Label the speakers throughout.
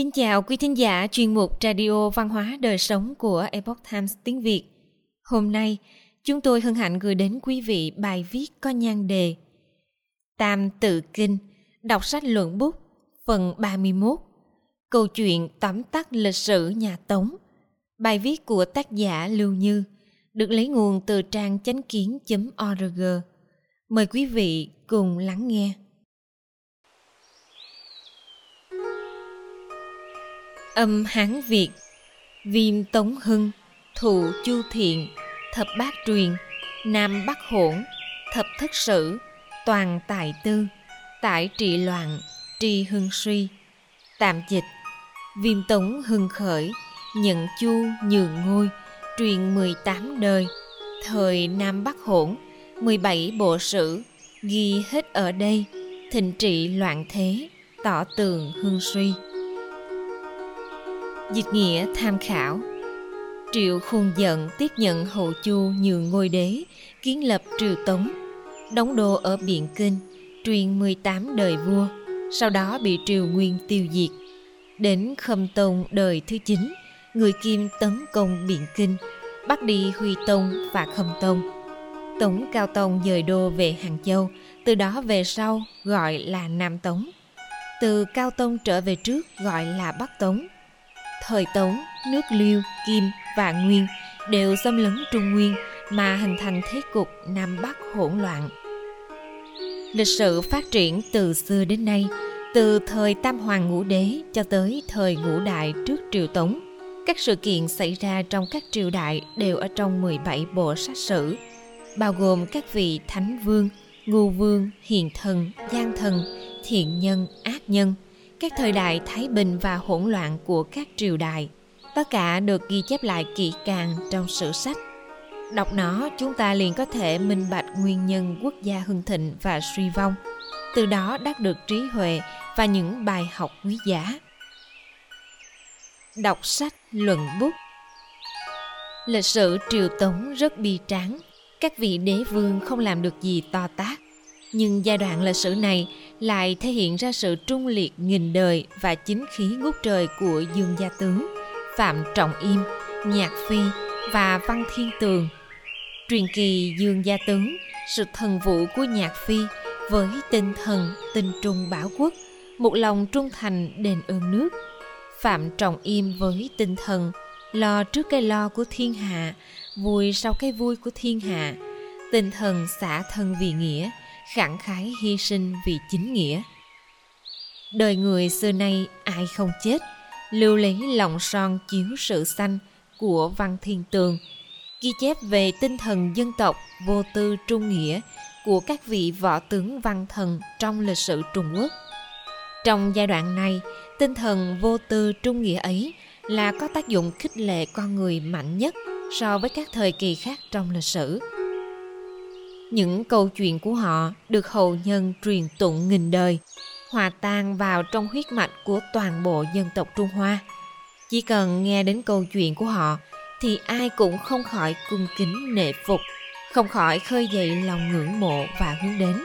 Speaker 1: Kính chào quý thính giả chuyên mục Radio Văn hóa Đời Sống của Epoch Times tiếng Việt. Hôm nay, chúng tôi hân hạnh gửi đến quý vị bài viết có nhan đề Tam Tự Kinh, đọc sách luận bút, phần 31. Câu chuyện tóm tắt lịch sử nhà Tống. Bài viết của tác giả Lưu Như được lấy nguồn từ trang chánh kiến.org. Mời quý vị cùng lắng nghe. Âm Hán Việt, Viêm Tống Hưng Thụ Chu Thiện, Thập Bát Truyền, Nam Bắc Hỗn, Thập Thất Sử, Toàn Tài Tư, Tải Trị Loạn, Tri Hưng Suy, Tạm dịch, Viêm Tống Hưng Khởi, Nhận Chu Nhường Ngôi, Truyền 18 đời, Thời Nam Bắc Hỗn 17 bộ sử, Ghi hết ở đây, Thịnh trị loạn thế, Tỏ tường hưng suy. Dịch nghĩa tham khảo Triệu khôn giận tiếp nhận hậu chu nhường ngôi đế, kiến lập triều tống, đóng đô ở Biện Kinh, truyền 18 đời vua, sau đó bị triều nguyên tiêu diệt. Đến Khâm Tông đời thứ 9, người Kim tấn công Biện Kinh, bắt đi Huy Tông và Khâm Tông. Tống Cao Tông dời đô về Hàng Châu, từ đó về sau gọi là Nam Tống. Từ Cao Tông trở về trước gọi là Bắc Tống – thời Tống, nước Liêu, Kim và Nguyên đều xâm lấn Trung Nguyên mà hình thành thế cục Nam Bắc hỗn loạn. Lịch sử phát triển từ xưa đến nay, từ thời Tam Hoàng Ngũ Đế cho tới thời Ngũ Đại trước Triều Tống, các sự kiện xảy ra trong các triều đại đều ở trong 17 bộ sách sử, bao gồm các vị thánh vương, ngu vương, hiền thần, gian thần, thiện nhân, ác nhân – các thời đại thái bình và hỗn loạn của các triều đại, tất cả được ghi chép lại kỹ càng trong sử sách. Đọc nó, chúng ta liền có thể minh bạch nguyên nhân quốc gia hưng thịnh và suy vong, từ đó đắc được trí huệ và những bài học quý giá. Đọc sách luận bút. Lịch sử triều tống rất bi tráng, các vị đế vương không làm được gì to tác nhưng giai đoạn lịch sử này lại thể hiện ra sự trung liệt nghìn đời và chính khí ngút trời của Dương Gia Tướng, Phạm Trọng Im, Nhạc Phi và Văn Thiên Tường. Truyền kỳ Dương Gia Tướng, sự thần vũ của Nhạc Phi với tinh thần tinh trung bảo quốc, một lòng trung thành đền ơn nước. Phạm Trọng Im với tinh thần lo trước cái lo của thiên hạ, vui sau cái vui của thiên hạ, tinh thần xả thân vì nghĩa, khẳng khái hy sinh vì chính nghĩa đời người xưa nay ai không chết lưu lấy lòng son chiếu sự xanh của văn thiên tường ghi chép về tinh thần dân tộc vô tư trung nghĩa của các vị võ tướng văn thần trong lịch sử Trung Quốc. Trong giai đoạn này, tinh thần vô tư trung nghĩa ấy là có tác dụng khích lệ con người mạnh nhất so với các thời kỳ khác trong lịch sử. Những câu chuyện của họ được hậu nhân truyền tụng nghìn đời, hòa tan vào trong huyết mạch của toàn bộ dân tộc Trung Hoa. Chỉ cần nghe đến câu chuyện của họ thì ai cũng không khỏi cung kính nệ phục, không khỏi khơi dậy lòng ngưỡng mộ và hướng đến.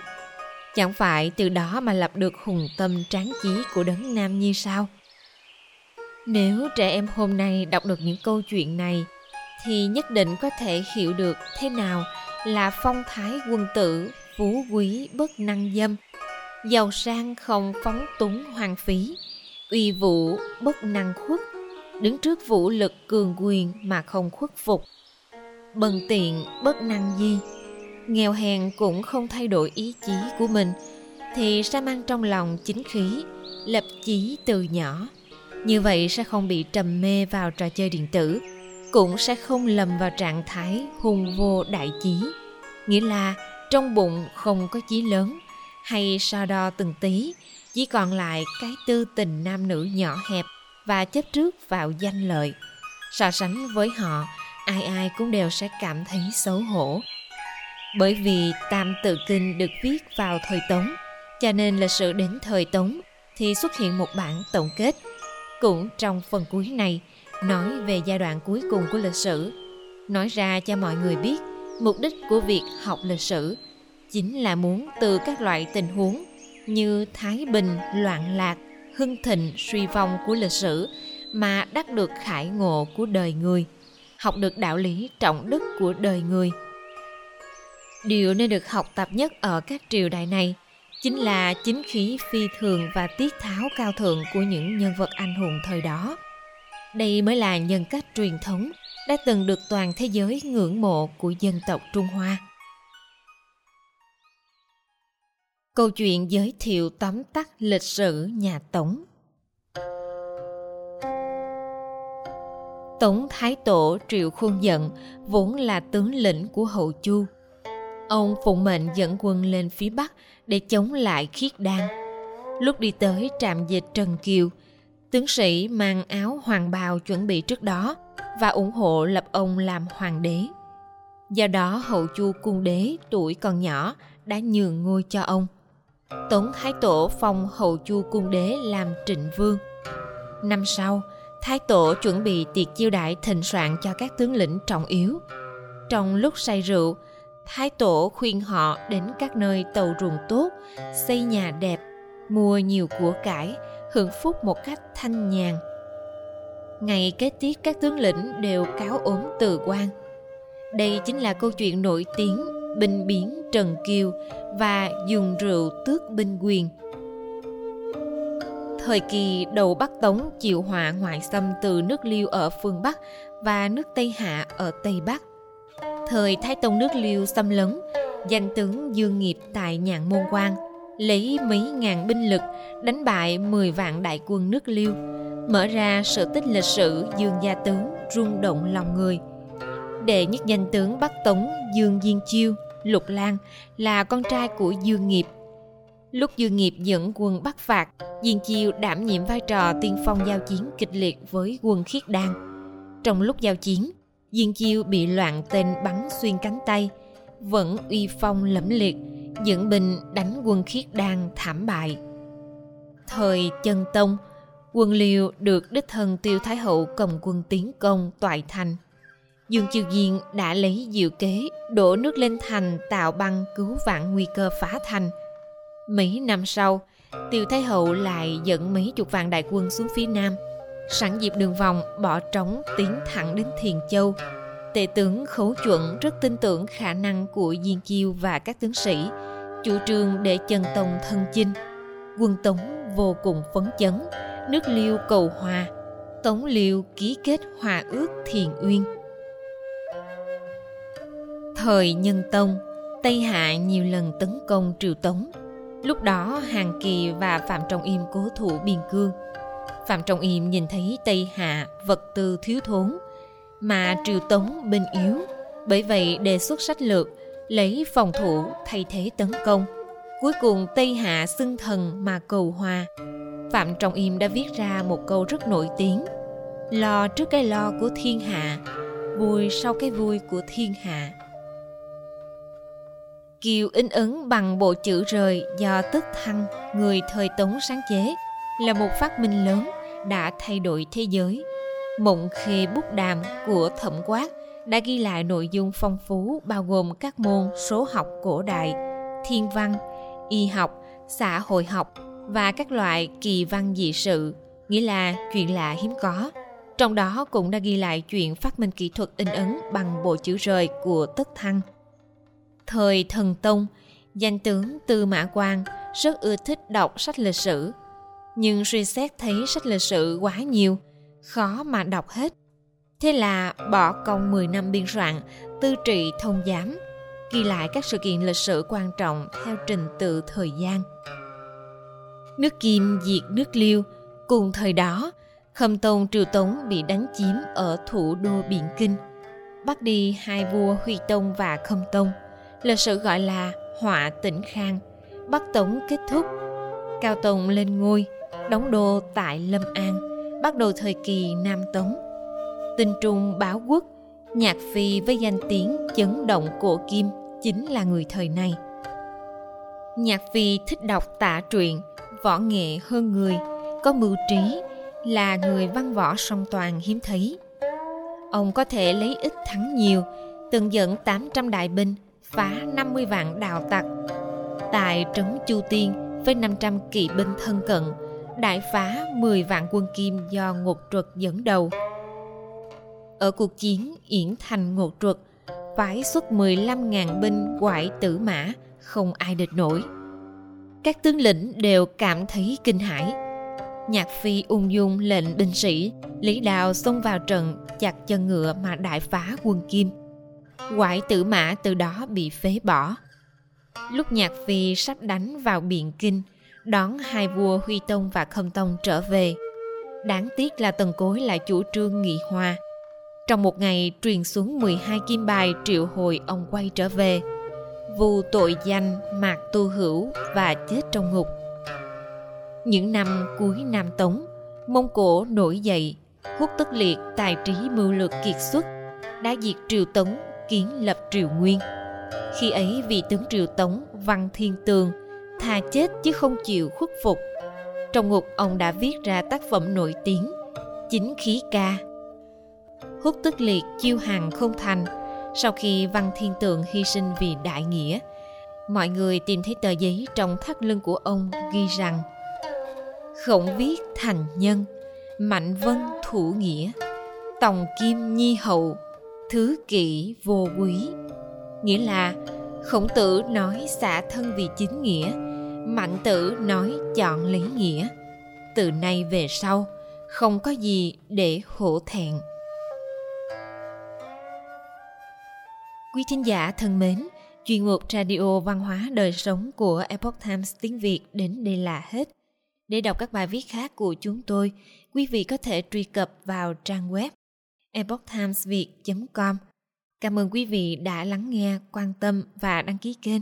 Speaker 1: Chẳng phải từ đó mà lập được hùng tâm tráng chí của đấng Nam như sao? Nếu trẻ em hôm nay đọc được những câu chuyện này thì nhất định có thể hiểu được thế nào là phong thái quân tử, phú quý bất năng dâm. Giàu sang không phóng túng hoang phí, uy vũ bất năng khuất. Đứng trước vũ lực cường quyền mà không khuất phục. Bần tiện bất năng di. Nghèo hèn cũng không thay đổi ý chí của mình. Thì sẽ mang trong lòng chính khí, lập chí từ nhỏ. Như vậy sẽ không bị trầm mê vào trò chơi điện tử cũng sẽ không lầm vào trạng thái hùng vô đại chí. Nghĩa là trong bụng không có chí lớn, hay so đo từng tí, chỉ còn lại cái tư tình nam nữ nhỏ hẹp và chấp trước vào danh lợi. So sánh với họ, ai ai cũng đều sẽ cảm thấy xấu hổ. Bởi vì tam tự kinh được viết vào thời tống, cho nên lịch sử đến thời tống thì xuất hiện một bản tổng kết. Cũng trong phần cuối này nói về giai đoạn cuối cùng của lịch sử. Nói ra cho mọi người biết, mục đích của việc học lịch sử chính là muốn từ các loại tình huống như thái bình, loạn lạc, hưng thịnh, suy vong của lịch sử mà đắc được khải ngộ của đời người, học được đạo lý trọng đức của đời người. Điều nên được học tập nhất ở các triều đại này chính là chính khí phi thường và tiết tháo cao thượng của những nhân vật anh hùng thời đó đây mới là nhân cách truyền thống đã từng được toàn thế giới ngưỡng mộ của dân tộc trung hoa câu chuyện giới thiệu tóm tắt lịch sử nhà tống Tống Thái Tổ Triệu Khuôn Dận vốn là tướng lĩnh của Hậu Chu. Ông phụng mệnh dẫn quân lên phía Bắc để chống lại khiết đan. Lúc đi tới trạm dịch Trần Kiều, tướng sĩ mang áo hoàng bào chuẩn bị trước đó và ủng hộ lập ông làm hoàng đế. Do đó Hậu Chu cung đế tuổi còn nhỏ đã nhường ngôi cho ông. Tống Thái Tổ phong Hậu Chu cung đế làm trịnh vương. Năm sau, Thái tổ chuẩn bị tiệc chiêu đãi thịnh soạn cho các tướng lĩnh trọng yếu. Trong lúc say rượu, Thái tổ khuyên họ đến các nơi tàu ruộng tốt, xây nhà đẹp, mua nhiều của cải, hưởng phúc một cách thanh nhàn. Ngày kế tiếp các tướng lĩnh đều cáo ốm từ quan. Đây chính là câu chuyện nổi tiếng binh biến Trần Kiều và dùng rượu tước binh quyền Thời kỳ đầu Bắc Tống chịu họa ngoại xâm từ nước Liêu ở phương Bắc và nước Tây Hạ ở Tây Bắc. Thời Thái Tông nước Liêu xâm lấn, danh tướng Dương Nghiệp tại Nhạn Môn Quan lấy mấy ngàn binh lực đánh bại 10 vạn đại quân nước Liêu, mở ra sự tích lịch sử Dương Gia Tướng rung động lòng người. Đệ nhất danh tướng Bắc Tống Dương Diên Chiêu, Lục Lan là con trai của Dương Nghiệp Lúc Dương Nghiệp dẫn quân bắt phạt, Diên Chiêu đảm nhiệm vai trò tiên phong giao chiến kịch liệt với quân Khiết Đan. Trong lúc giao chiến, Diên Chiêu bị loạn tên bắn xuyên cánh tay, vẫn uy phong lẫm liệt, dẫn binh đánh quân Khiết Đan thảm bại. Thời chân tông, quân Liêu được đích thân Tiêu Thái Hậu cầm quân tiến công toại thành. Dương Chiêu Diên đã lấy diệu kế đổ nước lên thành tạo băng cứu vãn nguy cơ phá thành – Mấy năm sau, Tiêu Thái Hậu lại dẫn mấy chục vạn đại quân xuống phía Nam, sẵn dịp đường vòng bỏ trống tiến thẳng đến Thiền Châu. Tể tướng Khấu Chuẩn rất tin tưởng khả năng của Diên Chiêu và các tướng sĩ, chủ trương để trần tông thân chinh. Quân Tống vô cùng phấn chấn, nước Liêu cầu hòa, Tống Liêu ký kết hòa ước Thiền Uyên. Thời Nhân Tông, Tây Hạ nhiều lần tấn công Triều Tống, Lúc đó Hàng Kỳ và Phạm Trọng Im cố thủ biên cương. Phạm Trọng Im nhìn thấy Tây Hạ vật tư thiếu thốn, mà Triều Tống bên yếu, bởi vậy đề xuất sách lược lấy phòng thủ thay thế tấn công. Cuối cùng Tây Hạ xưng thần mà cầu hòa. Phạm Trọng Im đã viết ra một câu rất nổi tiếng Lo trước cái lo của thiên hạ, vui sau cái vui của thiên hạ Kiều in ấn bằng bộ chữ rời do Tức Thăng, người thời Tống sáng chế, là một phát minh lớn đã thay đổi thế giới. Mộng khê bút đàm của Thẩm Quát đã ghi lại nội dung phong phú bao gồm các môn số học cổ đại, thiên văn, y học, xã hội học và các loại kỳ văn dị sự, nghĩa là chuyện lạ hiếm có. Trong đó cũng đã ghi lại chuyện phát minh kỹ thuật in ấn bằng bộ chữ rời của Tất Thăng – Thời thần Tông, danh tướng Tư Mã Quang rất ưa thích đọc sách lịch sử. Nhưng suy xét thấy sách lịch sử quá nhiều, khó mà đọc hết. Thế là bỏ công 10 năm biên soạn Tư trị thông giám, ghi lại các sự kiện lịch sử quan trọng theo trình tự thời gian. Nước Kim diệt nước Liêu, cùng thời đó, Khâm Tôn Triều Tống bị đánh chiếm ở thủ đô Biện Kinh, bắt đi hai vua Huy Tông và Khâm Tông – lịch sử gọi là họa tỉnh khang bắc tống kết thúc cao tông lên ngôi đóng đô tại lâm an bắt đầu thời kỳ nam tống. Tinh trung báo quốc nhạc phi với danh tiếng chấn động cổ kim chính là người thời này. Nhạc phi thích đọc tả truyện võ nghệ hơn người có mưu trí là người văn võ song toàn hiếm thấy. Ông có thể lấy ít thắng nhiều từng dẫn 800 đại binh phá 50 vạn đào tặc. Tại trấn Chu Tiên với 500 kỵ binh thân cận, đại phá 10 vạn quân kim do Ngột Truật dẫn đầu. Ở cuộc chiến Yển Thành Ngột Truật, phái xuất 15.000 binh quại tử mã, không ai địch nổi. Các tướng lĩnh đều cảm thấy kinh hãi. Nhạc Phi ung dung lệnh binh sĩ, Lý Đào xông vào trận chặt chân ngựa mà đại phá quân Kim. Quại tử mã từ đó bị phế bỏ. Lúc Nhạc Phi sắp đánh vào Biện Kinh, đón hai vua Huy Tông và Khâm Tông trở về. Đáng tiếc là Tần Cối lại chủ trương nghị hòa. Trong một ngày truyền xuống 12 kim bài triệu hồi ông quay trở về. Vu tội danh mạc tu hữu và chết trong ngục. Những năm cuối Nam Tống, Mông Cổ nổi dậy, hút tức liệt tài trí mưu lược kiệt xuất, đã diệt triều Tống, kiến lập triều Nguyên. Khi ấy vị tướng triều Tống Văn Thiên Tường thà chết chứ không chịu khuất phục. Trong ngục ông đã viết ra tác phẩm nổi tiếng Chính khí ca. Hút tức liệt chiêu hàng không thành, sau khi Văn Thiên Tượng hy sinh vì đại nghĩa, mọi người tìm thấy tờ giấy trong thắt lưng của ông ghi rằng Khổng viết thành nhân, mạnh vân thủ nghĩa, tòng kim nhi hậu, thứ kỷ vô quý. Nghĩa là khổng tử nói xả thân vì chính nghĩa mạnh tử nói chọn lý nghĩa. Từ nay về sau không có gì để hổ thẹn. Quý thính giả thân mến chuyên mục radio văn hóa đời sống của epoch times tiếng việt đến đây là hết. Để đọc các bài viết khác của chúng tôi quý vị có thể truy cập vào trang web epochtimesviet com. Cảm ơn quý vị đã lắng nghe, quan tâm và đăng ký kênh.